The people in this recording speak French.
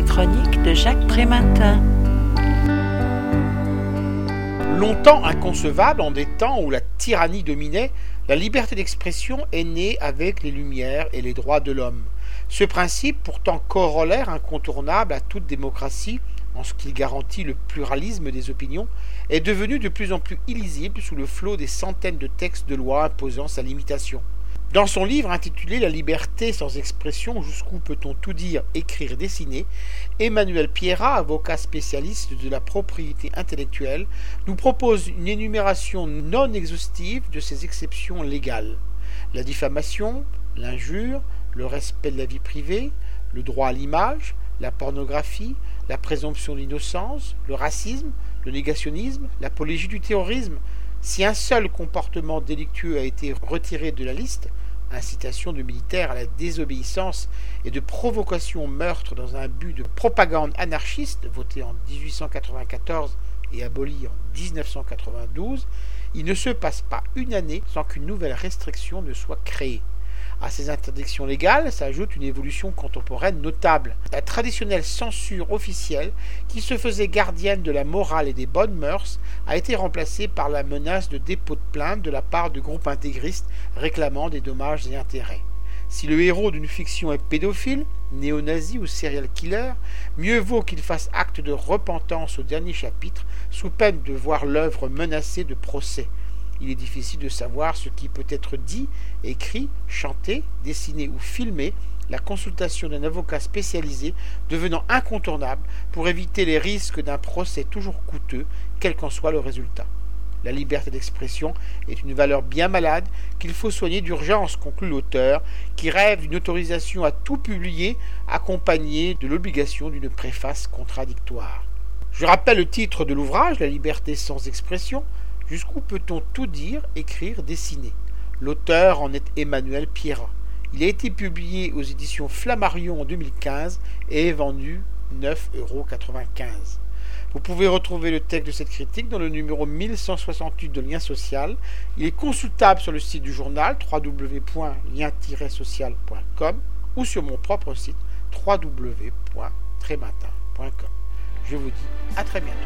La chronique de Jacques Prématin. Longtemps inconcevable en des temps où la tyrannie dominait, la liberté d'expression est née avec les Lumières et les droits de l'homme. Ce principe, pourtant corollaire incontournable à toute démocratie, en ce qu'il garantit le pluralisme des opinions, est devenu de plus en plus illisible sous le flot des centaines de textes de loi imposant sa limitation. Dans son livre intitulé La liberté sans expression, jusqu'où peut-on tout dire, écrire, dessiner, Emmanuel Pierrat, avocat spécialiste de la propriété intellectuelle, nous propose une énumération non exhaustive de ces exceptions légales. La diffamation, l'injure, le respect de la vie privée, le droit à l'image, la pornographie, la présomption d'innocence, le racisme, le négationnisme, l'apologie du terrorisme, si un seul comportement délictueux a été retiré de la liste, incitation de militaires à la désobéissance et de provocation au meurtre dans un but de propagande anarchiste, voté en 1894 et aboli en 1992, il ne se passe pas une année sans qu'une nouvelle restriction ne soit créée. À ces interdictions légales s'ajoute une évolution contemporaine notable. La traditionnelle censure officielle, qui se faisait gardienne de la morale et des bonnes mœurs, a été remplacée par la menace de dépôt de plainte de la part de groupes intégristes réclamant des dommages et intérêts. Si le héros d'une fiction est pédophile, néo-nazi ou serial killer, mieux vaut qu'il fasse acte de repentance au dernier chapitre, sous peine de voir l'œuvre menacée de procès il est difficile de savoir ce qui peut être dit, écrit, chanté, dessiné ou filmé, la consultation d'un avocat spécialisé devenant incontournable pour éviter les risques d'un procès toujours coûteux, quel qu'en soit le résultat. La liberté d'expression est une valeur bien malade qu'il faut soigner d'urgence, conclut l'auteur, qui rêve d'une autorisation à tout publier accompagnée de l'obligation d'une préface contradictoire. Je rappelle le titre de l'ouvrage, La liberté sans expression, Jusqu'où peut-on tout dire, écrire, dessiner? L'auteur en est Emmanuel Pierrat. Il a été publié aux éditions Flammarion en 2015 et est vendu 9,95 euros. Vous pouvez retrouver le texte de cette critique dans le numéro 1168 de Lien Social. Il est consultable sur le site du journal www.lien-social.com ou sur mon propre site www.trématin.com. Je vous dis à très bientôt.